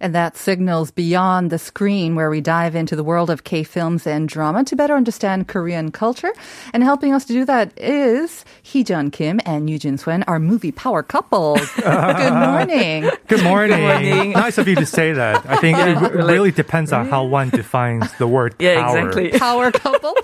And that signals beyond the screen where we dive into the world of K films and drama to better understand Korean culture. And helping us to do that is Hee-jun Kim and Yoo-jin Swen, our movie power couple. Good morning. Good morning. morning. nice of you to say that. I think it re- really depends on how one defines the word Yeah, power. exactly. Power couple.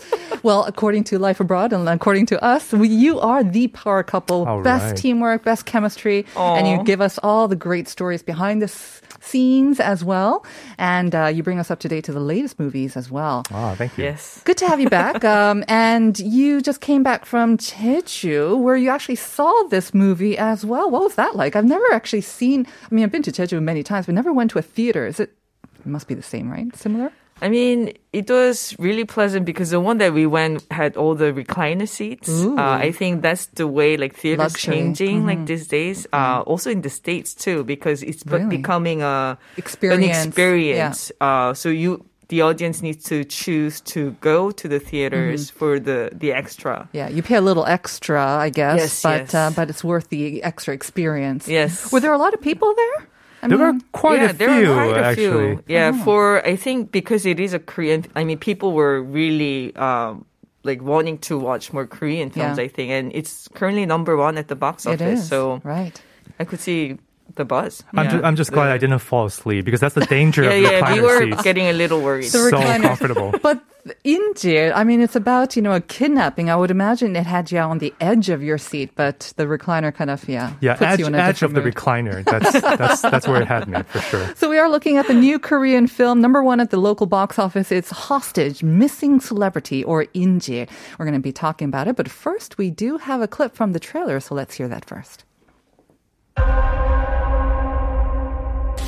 Well, according to Life Abroad and according to us, we, you are the power couple. All best right. teamwork, best chemistry. And you give us all the great stories behind the s- scenes as well. And uh, you bring us up to date to the latest movies as well. Ah, thank you. Yes. Good to have you back. Um, and you just came back from Jeju, where you actually saw this movie as well. What was that like? I've never actually seen. I mean, I've been to Jeju many times, but never went to a theater. Is it? It must be the same, right? Similar. I mean, it was really pleasant because the one that we went had all the recliner seats. Uh, I think that's the way like theaters Luxury. changing like these days. Uh, also in the states too, because it's Really? becoming a Experience. an experience. Uh, so you. The audience needs to choose to go to the theaters for the, the extra. Yeah, you pay a little extra, I guess, Yes, but yes. Uh, but it's worth the extra experience. Yes. Were there a lot of people there? I There were mean, quite yeah, a there few, are quite a actually. few. Yeah, for I think because it is a Korean. I mean, people were really um, like wanting to watch more Korean films. Yeah. I think, and it's currently number one at the box office. So right. I could see the buzz. I'm, Yeah. ju- I'm just glad I didn't fall asleep because that's the danger Yeah, of yeah, recliner we were seats. getting a little worried. The so recliner- comfortable. But Injil, I mean, it's about, you know, a kidnapping. I would imagine it had you on the edge of your seat, but the recliner kind of, yeah, Yeah, puts edge, you in a edge of different the recliner. That's, that's, that's where it had me for sure. So we are looking at the new Korean film, number one at the local box office. It's Hostage, Missing Celebrity, or Injil. We're going to be talking about it, but first we do have a clip from the trailer, so let's hear that first.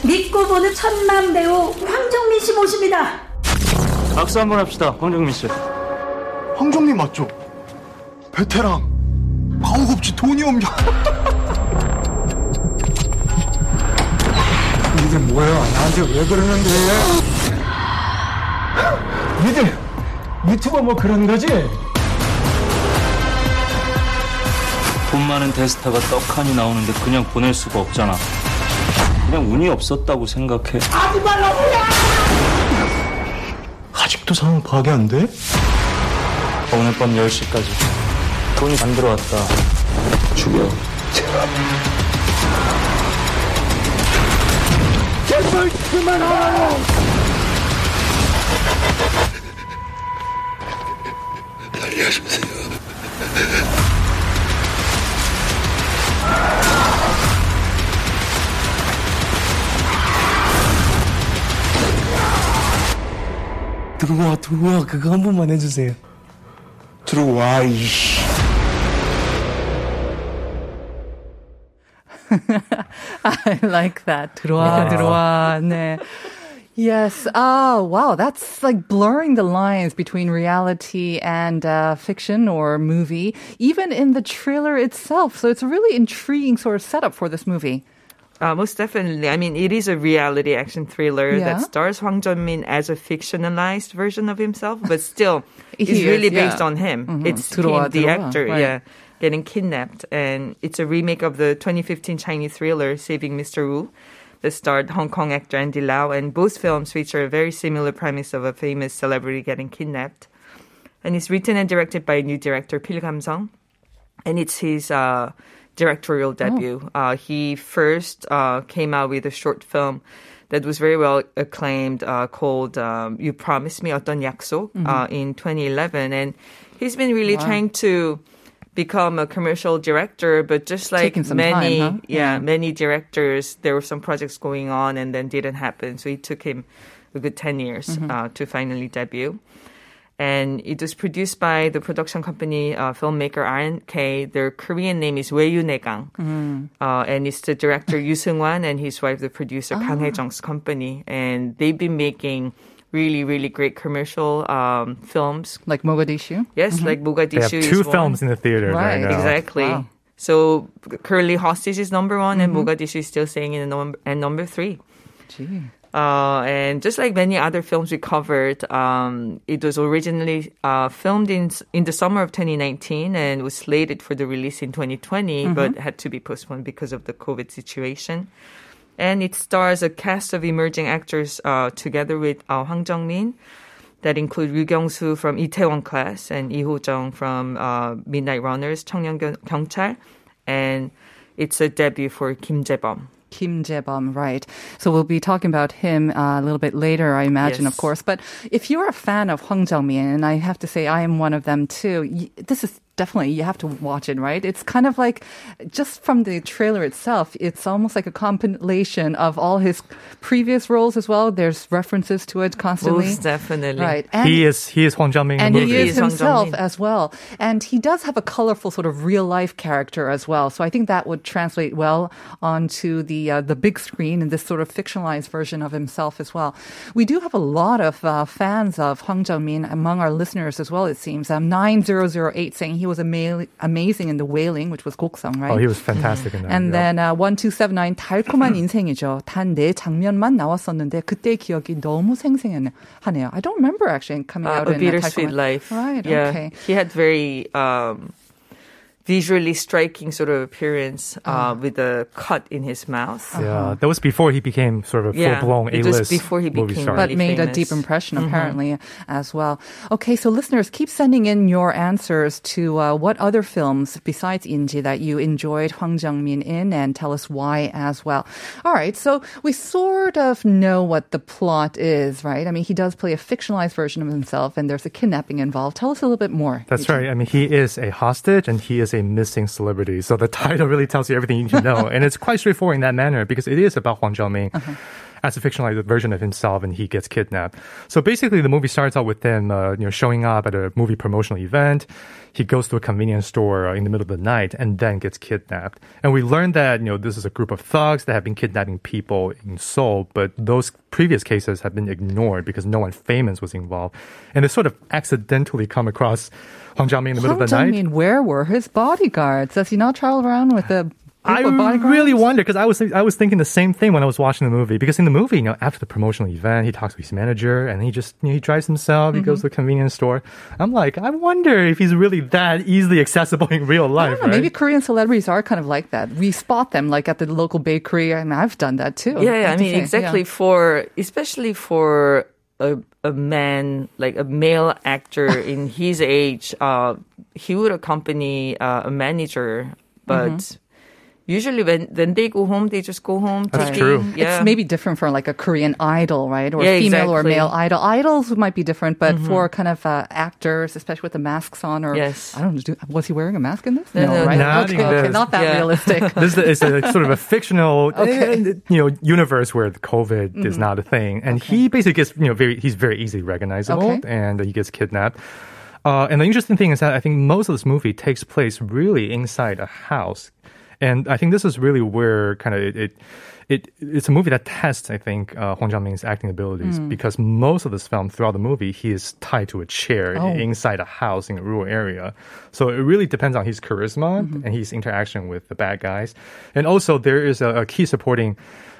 믿고 보는 천만 배우 황정민 씨 모십니다. 박수 한번 합시다, 황정민 씨. 황정민 맞죠? 베테랑 가옥 없지 돈이 없냐 니들 뭐야 나한테 왜 그러는데 니들 유튜버 뭐 그런 거지? 돈 많은 데스타가 떡하니 나오는데 그냥 보낼 수가 없잖아. 그냥 운이 없었다고 생각해. 아직도 상황 파악이 안 돼? 오늘 밤 10시까지 돈이 안 들어왔다. 죽여. 들어와 들어와 그거 한 번만 해주세요 들어와 이씨 I like that. 들어와, 들어와. 네. Yes. Oh, wow. That's like blurring the lines between reality and uh, fiction or movie, even in the trailer itself. So it's a really intriguing sort of setup for this movie. Uh, most definitely. I mean, it is a reality action thriller yeah. that stars Hwang Jung-min as a fictionalized version of himself, but still, it's is, really yeah. based on him. Mm-hmm. It's 들어와, him, the 들어와. actor, right. yeah, getting kidnapped, and it's a remake of the 2015 Chinese thriller Saving Mr. Wu that starred Hong Kong actor Andy Lau, and both films feature a very similar premise of a famous celebrity getting kidnapped. And it's written and directed by new director Pil Kam and it's his. Uh, directorial debut. Uh, he first uh, came out with a short film that was very well acclaimed uh, called um, "You Promised Me 어떤 약속" uh, in 2011, and he's been really trying to become a commercial director, but just like Taking some many, time, huh? yeah, many directors, there were some projects going on and then didn't happen. So it took him a good 10 years uh, to finally debut. And it was produced by the production company uh, filmmaker RNK. Their Korean name is Wei Yunegang. Uh, and it's the director Yu Seung-wan and his wife, the producer Kang Hae-jung's company. And they've been making really, really great commercial um, films. Like Mogadishu. Yes, like Mogadishu. They have two is one. films in the theater right, Right, now. Exactly. Wow. So currently Hostage is number one and Mogadishu is still staying in the number and number three. Gee. Uh, and just like many other films we covered, um, it was originally uh, filmed in in the summer of 2019 and was slated for the release in 2020, mm-hmm. but had to be postponed because of the COVID situation. And it stars a cast of emerging actors uh, together with uh, Hwang Jung-min that include Ryu Kyung-soo from Itaewon Class and Lee Ho-jung from uh, Midnight Runners, 청년 경찰, and it's a debut for Kim Jae-bum. Kim Jae-bum, right. So we'll be talking about him uh, a little bit later, I imagine, of course. But if you're a fan of Hwang Jung-min, and I have to say I am one of them too, y- this is definitely, you have to watch it, right? It's kind of like, just from the trailer itself, it's almost like a compilation of all his previous roles as well. There's references to it constantly. Most definitely. Right. And He is he is Hwang Jung-min in and the he movie. is He is himself as well. And he does have a colorful sort of real life character as well. So I think that would translate well onto the uh, the big screen and this sort of fictionalized version of himself as well. We do have a lot of uh, fans of Hwang Jung-min among our listeners as well. It seems um, nine zero zero eight saying he was ama- amazing in The Wailing, which was Goksung, right? Oh, he was fantastic in that. And yeah. then uh, 1279 달콤한 인생이죠. 단 네 장면만 나왔었는데 그때 기억이 너무 생생하네요. I don't remember actually coming uh, out a in a bittersweet life. Right. Yeah. Okay. He had very um, visually striking sort of appearance uh, with a cut in his mouth. Yeah, that was before he became sort of a Yeah, full-blown it was A-list before he movie became star. But really made a deep impression apparently as well. Okay, so listeners, keep sending in your answers to uh, what other films besides Injil that you enjoyed Hwang Jung-min in and tell us why as well. All right, so we sort of know what the plot is, right? I mean, he does play a fictionalized version of himself and there's a kidnapping involved. Tell us a little bit more. That's right. I mean, he is a hostage and he is a missing celebrity. So the title really tells you everything you need to know. and it's quite straightforward in that manner because it is about Hwang Jung-min uh-huh. As a fictionalized version of himself and he gets kidnapped. So basically the movie starts out with him, uh, you know, showing up at a movie promotional event. He goes to a convenience store uh, in the middle of the night and then gets kidnapped. And we learn that, you know, this is a group of thugs that have been kidnapping people in Seoul, but those previous cases have been ignored because no one famous was involved. And they sort of accidentally come across Hwang Jung-min in the middle of the night. Jung-min, where were his bodyguards? Does he not travel around with a I group of bodyguards? really wonder because I was I was thinking the same thing when I was watching the movie because in the movie you know after the promotional event he talks to his manager and he just you know, he drives himself he Mm-hmm. goes to the convenience store I'm like I wonder if he's really that easily accessible in real I life don't know, maybe? Korean celebrities are kind of like that. We spot them like at the local bakery. I mean, I've done that too. Yeah, yeah, I mean, say, exactly yeah. for, especially for a, a man, like a male actor in his age, uh, he would accompany uh, a manager, but Mm-hmm. Usually when, when they go home, they just go home. That's taking- true. Yeah. It's maybe different from like a Korean idol, right? Or Yeah, female or male idol. Idols might be different, but for kind of uh, actors, especially with the masks on, or Yes. I don't know, was he wearing a mask in this? No, no, right? Not okay, okay, not that Yeah. realistic. this is a sort of a fictional Okay. uh, you know universe where the COVID Mm-hmm. is not a thing and he basically gets you know very he's very easily recognizable Okay. and he gets kidnapped. Uh, and the interesting thing is that I think most of this movie takes place really inside a house. And I think this is really where kind of it, it, it it's a movie that tests, I think, uh, Hwang Jung-min's acting abilities Hmm. because most of this film, throughout the movie, he is tied to a chair Oh. inside a house in a rural area. So it really depends on his charisma Mm-hmm. and his interaction with the bad guys. And also, there is a, a key supporting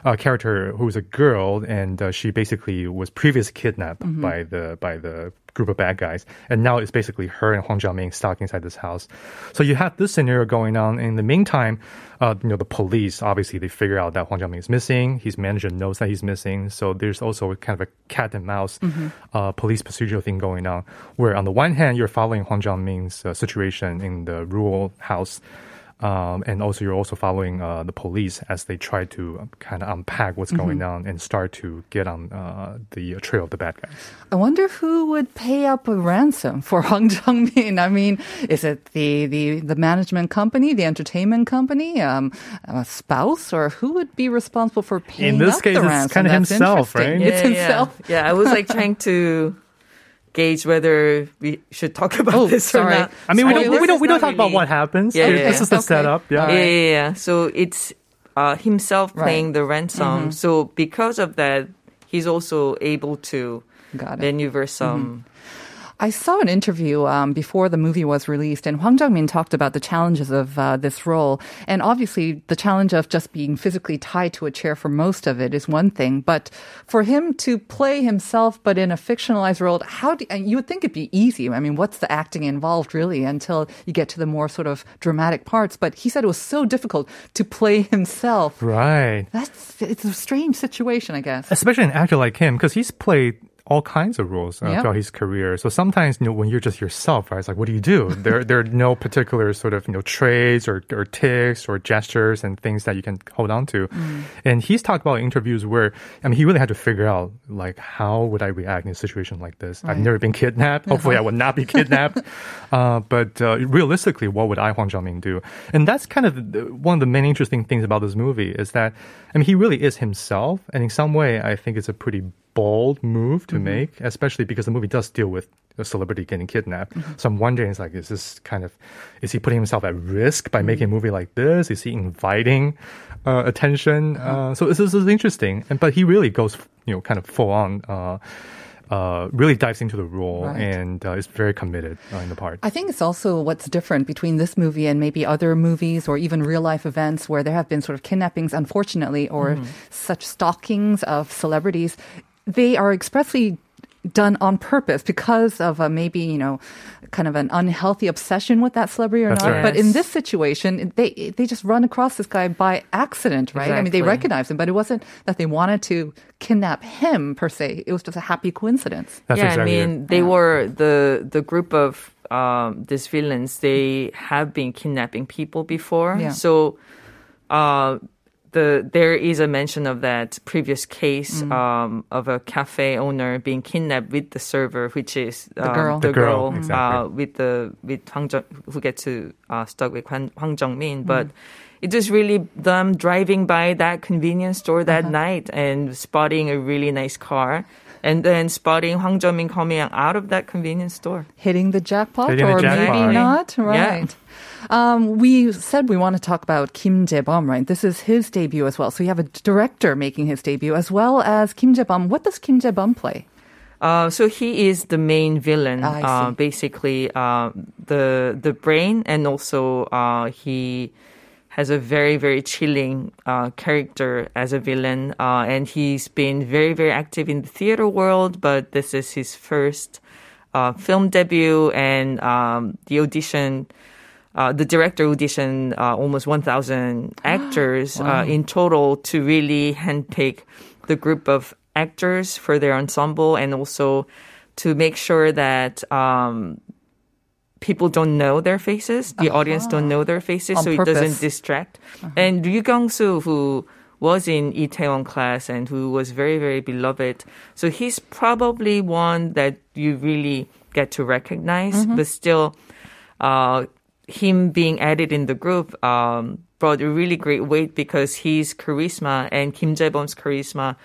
uh, character who's a girl, and uh, she basically was previously kidnapped Mm-hmm. by the by the group of bad guys, and now it's basically her and Hwang Jung-min stuck inside this house. So you have this scenario going on. In the meantime, uh, you know the police obviously they figure out that Hwang Jung-min is missing. His manager knows that he's missing. So there's also kind of a cat and mouse uh, police procedural thing going on, where on the one hand you're following Hwang Jung-min's uh, situation in the rural house. Um, and also, you're also following uh, the police as they try to kind of unpack what's going on and start to get on uh, the trail of the bad guys. I wonder who would pay up a ransom for Hwang Jung-min. I mean, is it the, the, the management company, the entertainment company, um, a spouse, or who would be responsible for paying this up case, the it's ransom? kinda That's himself, interesting. right? It's himself. Yeah, yeah. I was like trying to gauge whether we should talk about Oh, this sorry. or not. I mean, we Sorry, don't, we don't, we don't not talk about what happens. Yeah, yeah, yeah. This is the Okay. setup. Yeah. All Yeah, right. yeah, yeah. So it's uh, himself Right. playing the ransom. So because of that, he's also able to Got it. maneuver some. I saw an interview um, before the movie was released, and Hwang Jung-min talked about the challenges of uh, this role. And obviously, the challenge of just being physically tied to a chair for most of it is one thing. But for him to play himself, but in a fictionalized role, how do and you would think it'd be easy? I mean, what's the acting involved really until you get to the more sort of dramatic parts? But he said it was so difficult to play himself. Right. That's it's a strange situation, I guess. especially an actor like him, because he's played all kinds of roles uh, Yeah. throughout his career. So sometimes, you know, when you're just yourself, right, it's like, what do you do? there, there are no particular sort of, you know, traits or, or tics or gestures and things that you can hold on to. Mm. And he's talked about interviews where, I mean, he really had to figure out, like, how would I react in a situation like this? I've never been kidnapped. Hopefully, I would not be kidnapped. uh, but uh, realistically, what would I, Hwang Jung-min, do? And that's kind of the, one of the main interesting things about this movie is that, I mean, he really is himself. And in some way, I think it's a pretty bold move to make, especially because the movie does deal with a celebrity getting kidnapped. So I'm wondering, it's like, is this kind of, is he putting himself at risk by making a movie like this? Is he inviting uh, attention? Uh, so this is, interesting. And but he really goes, you know, kind of full on. Uh, uh, really dives into the role Right. and uh, is very committed uh, in the part. I think it's also what's different between this movie and maybe other movies or even real life events where there have been sort of kidnappings, unfortunately, or Mm-hmm. such stalkings of celebrities. They are expressly done on purpose because of a maybe you know kind of an unhealthy obsession with that celebrity or That's not right. but in this situation they they just run across this guy by accident right i mean they Exactly. recognize him but it wasn't that they wanted to kidnap him per se it was just a happy coincidence That's yeah, exactly I it. mean, they were the the group of um, these villains. They have been kidnapping people before, Yeah. so uh, the there is a mention of that previous case Mm. um, of a cafe owner being kidnapped with the server, which is The um, girl. the The girl, girl, exactly. uh, with the with Hwang Jung, who get to uh, stuck with Hwang, Hwang Jung-min, but. It was really them driving by that convenience store that night and spotting a really nice car, and then spotting Hwang Jung-min coming out of that convenience store. hitting the jackpot Hitting the or jackpot. maybe not Yeah. Um, we said we want to talk about Kim Jae-bum, right? This is his debut as well. So you have a director making his debut as well as Kim Jae-bum. What does Kim Jae-bum play? Uh, so he is the main villain, Ah, uh, basically uh, the the brain, and also uh, he has a very very chilling uh, character as a villain, uh, and he's been very very active in the theater world. But this is his first uh, film debut, and um, the audition. Uh, the director auditioned uh, almost 1,000 actors uh, in total to really handpick the group of actors for their ensemble and also to make sure that um, people don't know their faces, the audience don't know their faces, On so it doesn't distract. And Ryu Kyung-soo, who was in Itaewon class and who was very, very beloved, so he's probably one that you really get to recognize, but still, uh, him being added in the group um, brought a really great weight because his charisma and Kim Jae-bum's charisma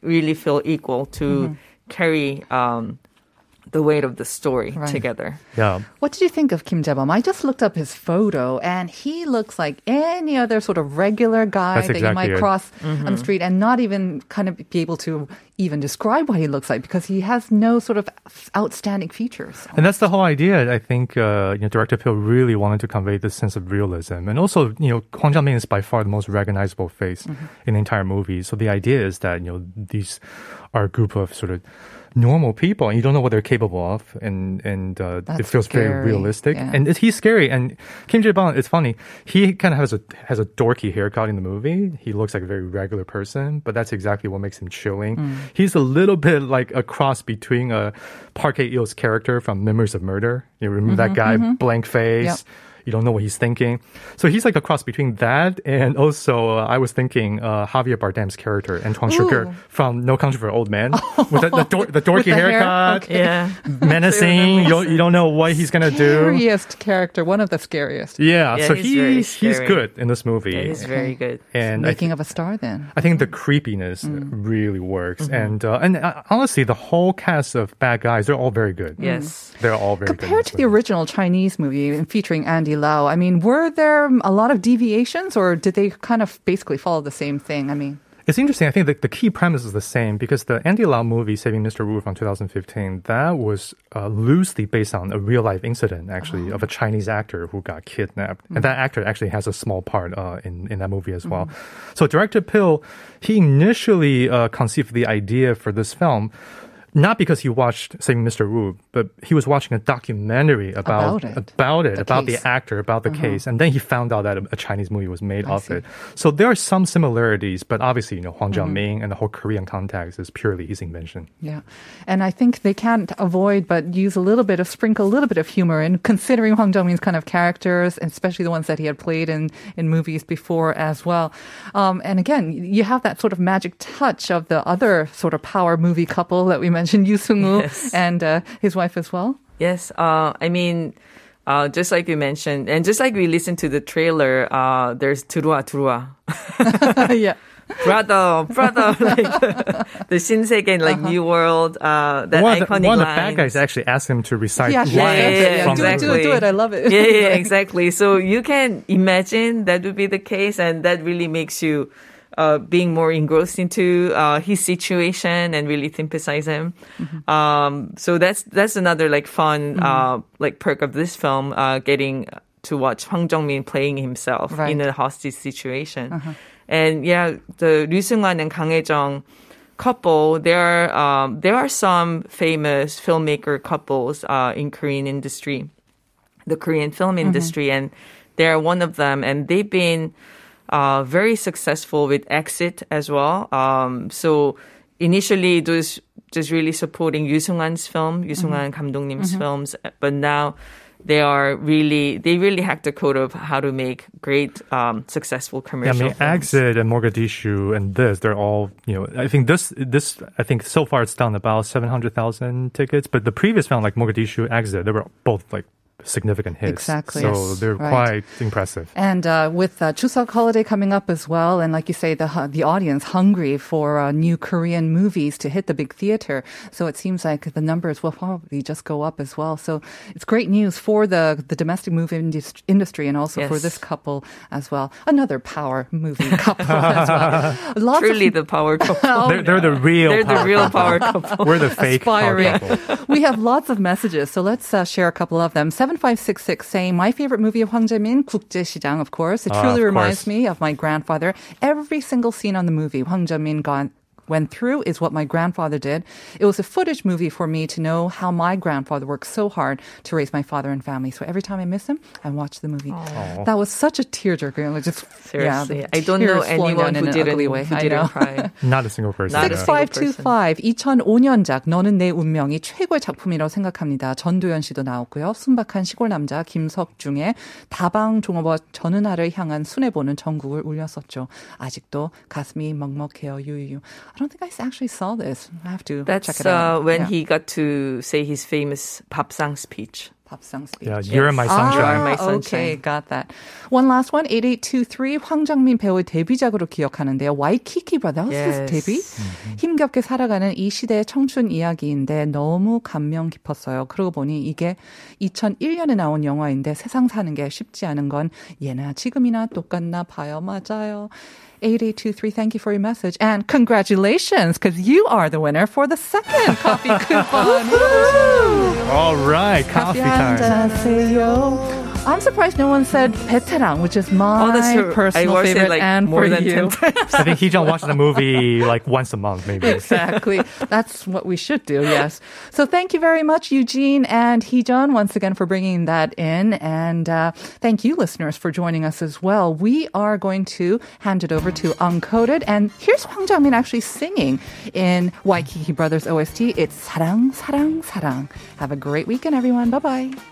really feel equal to carry um, the weight of the story Right. together. Yeah. What did you think of Kim Jae-bum? I just looked up his photo, and he looks like any other sort of regular guy That's that you might it. cross on the street, and not even kind of be able to even describe what he looks like because he has no sort of outstanding features. And that's the whole idea. I think uh, you know, Director Phil really wanted to convey this sense of realism, and also you know, Hwang Jung-min is by far the most recognizable face in the entire movie. So the idea is that you know these are a group of sort of normal people, and you don't know what they're capable of, and and uh, it feels very realistic. yeah. And it, he's scary. And Kim Jae Bum, it's funny. He kind of has a has a dorky haircut in the movie. He looks like a very regular person, but that's exactly what makes him chilling. Mm. He's a little bit like a cross between a Park Hae-il's character from Memories of Murder. You remember that guy, blank face. Mm-hmm, Yep. You don't know what he's thinking. So he's like a cross between that and also uh, I was thinking uh, Javier Bardem's character Anton Chigurh from No Country for Old Men with the, the, dor- the dorky the hair? haircut, Okay. Yeah. menacing. You don't, you don't know what he's gonna do. Scariest character, one of the scariest. Yeah, Yeah, so he's very he's he's good in this movie. Yeah, he's very good. and I Making of a star then. I think the creepiness really works, and uh, and uh, honestly, the whole cast of bad guys they're all very good. Yes. they're all very good. Compared this to the original Chinese movie featuring Andy Lau, I mean, were there a lot of deviations or did they kind of basically follow the same thing? I mean, It's interesting. I think the, the key premise is the same because the Andy Lau movie, Saving Mr. Wu from 2015, that was uh, loosely based on a real life incident, actually, of a Chinese actor who got kidnapped. And that actor actually has a small part uh, in, in that movie as well. So director Pill, he initially uh, conceived the idea for this film. Not because he watched Saving Mr. Wu, but he was watching a documentary about About it. about it, The about the actor, about the case, and then he found out that a, a Chinese movie was made I of see. it. So there are some similarities, but obviously, you know, Huang Mm-hmm. And the whole Korean context is purely his invention. yeah. And I think they can't avoid but use a little bit of, sprinkle a little bit of humor in considering Hwang Jung-min's kind of characters, especially the ones that he had played in, in movies before as well. Um, and again, you have that sort of magic touch of the other sort of power movie couple that we mentioned, Yu Sung-woo Yes. and uh, his wife as well. Yes. Uh, I mean, uh, just like you mentioned, and just like we listened to the trailer, uh, there's Turua Turua. yeah. brother, brother, like the, the Shinsegae, like New World, uh, that one, of the, iconic one of the bad guys actually asked him to recite Yeah, lines yeah, yeah, yeah, yeah. from Do it, do it, do it. I love it. yeah, yeah, exactly. So you can imagine that would be the case, and that really makes you uh, being more engrossed into uh, his situation and really sympathize him. Mm-hmm. Um, so that's that's another like fun uh, like perk of this film, uh, getting to watch Hwang Jung-min playing himself Right. in a hostage situation. And yeah, the Ryu Seung-wan and Kang Hae-jung couple, there are um, there are some famous filmmaker couples uh, in Korean industry, the Korean film industry, and they're one of them. And they've been uh, very successful with Exit as well. Um, so initially, it was just really supporting Yu Sung-han's film, Yu Sung-han 감독님's films, but now they are really they really hacked the code of how to make great um, successful Yeah, I commercial mean, films. Exit and Mogadishu and this, they're all, you know, I think this, this, I think so far it's done about 700,000 tickets, but the previous film, like Mogadishu, Exit, they were both like significant hits. Exactly. So Yes. they're Right. quite impressive. And uh, with uh, Chuseok holiday coming up as well, and like you say, the the audience hungry for uh, new Korean movies to hit the big theater. So it seems like the numbers will probably just go up as well. So it's great news for the the domestic movie indus- industry and also for this couple as well. Another power movie couple as well. Lots Truly of the power couple. Oh, they're, they're the real They're the power real couple. power couple. We're the fake power aspiring. couple. we have lots of messages, so let's uh, share a couple of them. 7566 saying, My favorite movie of Hwang Jung-min, 국제시장, of course. It ah, truly uh, of reminds course. me of my grandfather. Every single scene on the movie, Hwang Jung-min went through is what my grandfather did. It was a footage movie for me to know how my grandfather worked so hard to raise my father and family. So every time I miss him, I watch the movie. That was such a tearjerker. It was just Seriously, yeah, I don't know tears flowing anyone down in who an didn't, ugly way. who I didn't know. cry. Not a single person. Not a yeah. single- 6525 2005년작 너는 내 운명이 최고의 작품이라고 생각합니다. 전도연 씨도 나왔고요. 순박한 시골 남자 김석중의 다방 종업원 전은아를 향한 순회 보는 전국을 울렸었죠. 아직도 가슴이 먹먹해요. 유유유. I don't think I actually saw this. I have to That's check it out. uh, when Yeah. he got to say his famous papsang speech. 밥상 speech. Yeah, you're my sunshine. You are my Ah, sunshine. okay, got that. One last one, 8823. 황정민 배우의 데뷔작으로 기억하는데요. 와이키키 브라더스 Yes. 데뷔? 힘겹게 살아가는 이 시대의 청춘 이야기인데 너무 감명 깊었어요. 그러고 보니 이게 2001년에 나온 영화인데 세상 사는 게 쉽지 않은 건 예나 지금이나 똑같나 봐요. 맞아요. 8823, thank you for your message. And congratulations, because you are the winner for the second coffee coupon. Woo! All right, coffee time. 감사합 니. I'm surprised no one said Petterang, which is my oh, that's personal I favorite it, like, and more than you. 10 times. I think Heejung watches the movie like once a month, maybe. Exactly. that's what we should do, yes. So thank you very much, Eugene and Heejun, once again for bringing that in. And uh, thank you, listeners, for joining us as well. We are going to hand it over to Uncoded. And here's Hwang Jung-min actually singing in Waikiki Brothers OST. It's 사랑, 사랑, 사랑. Have a great weekend, everyone. Bye-bye.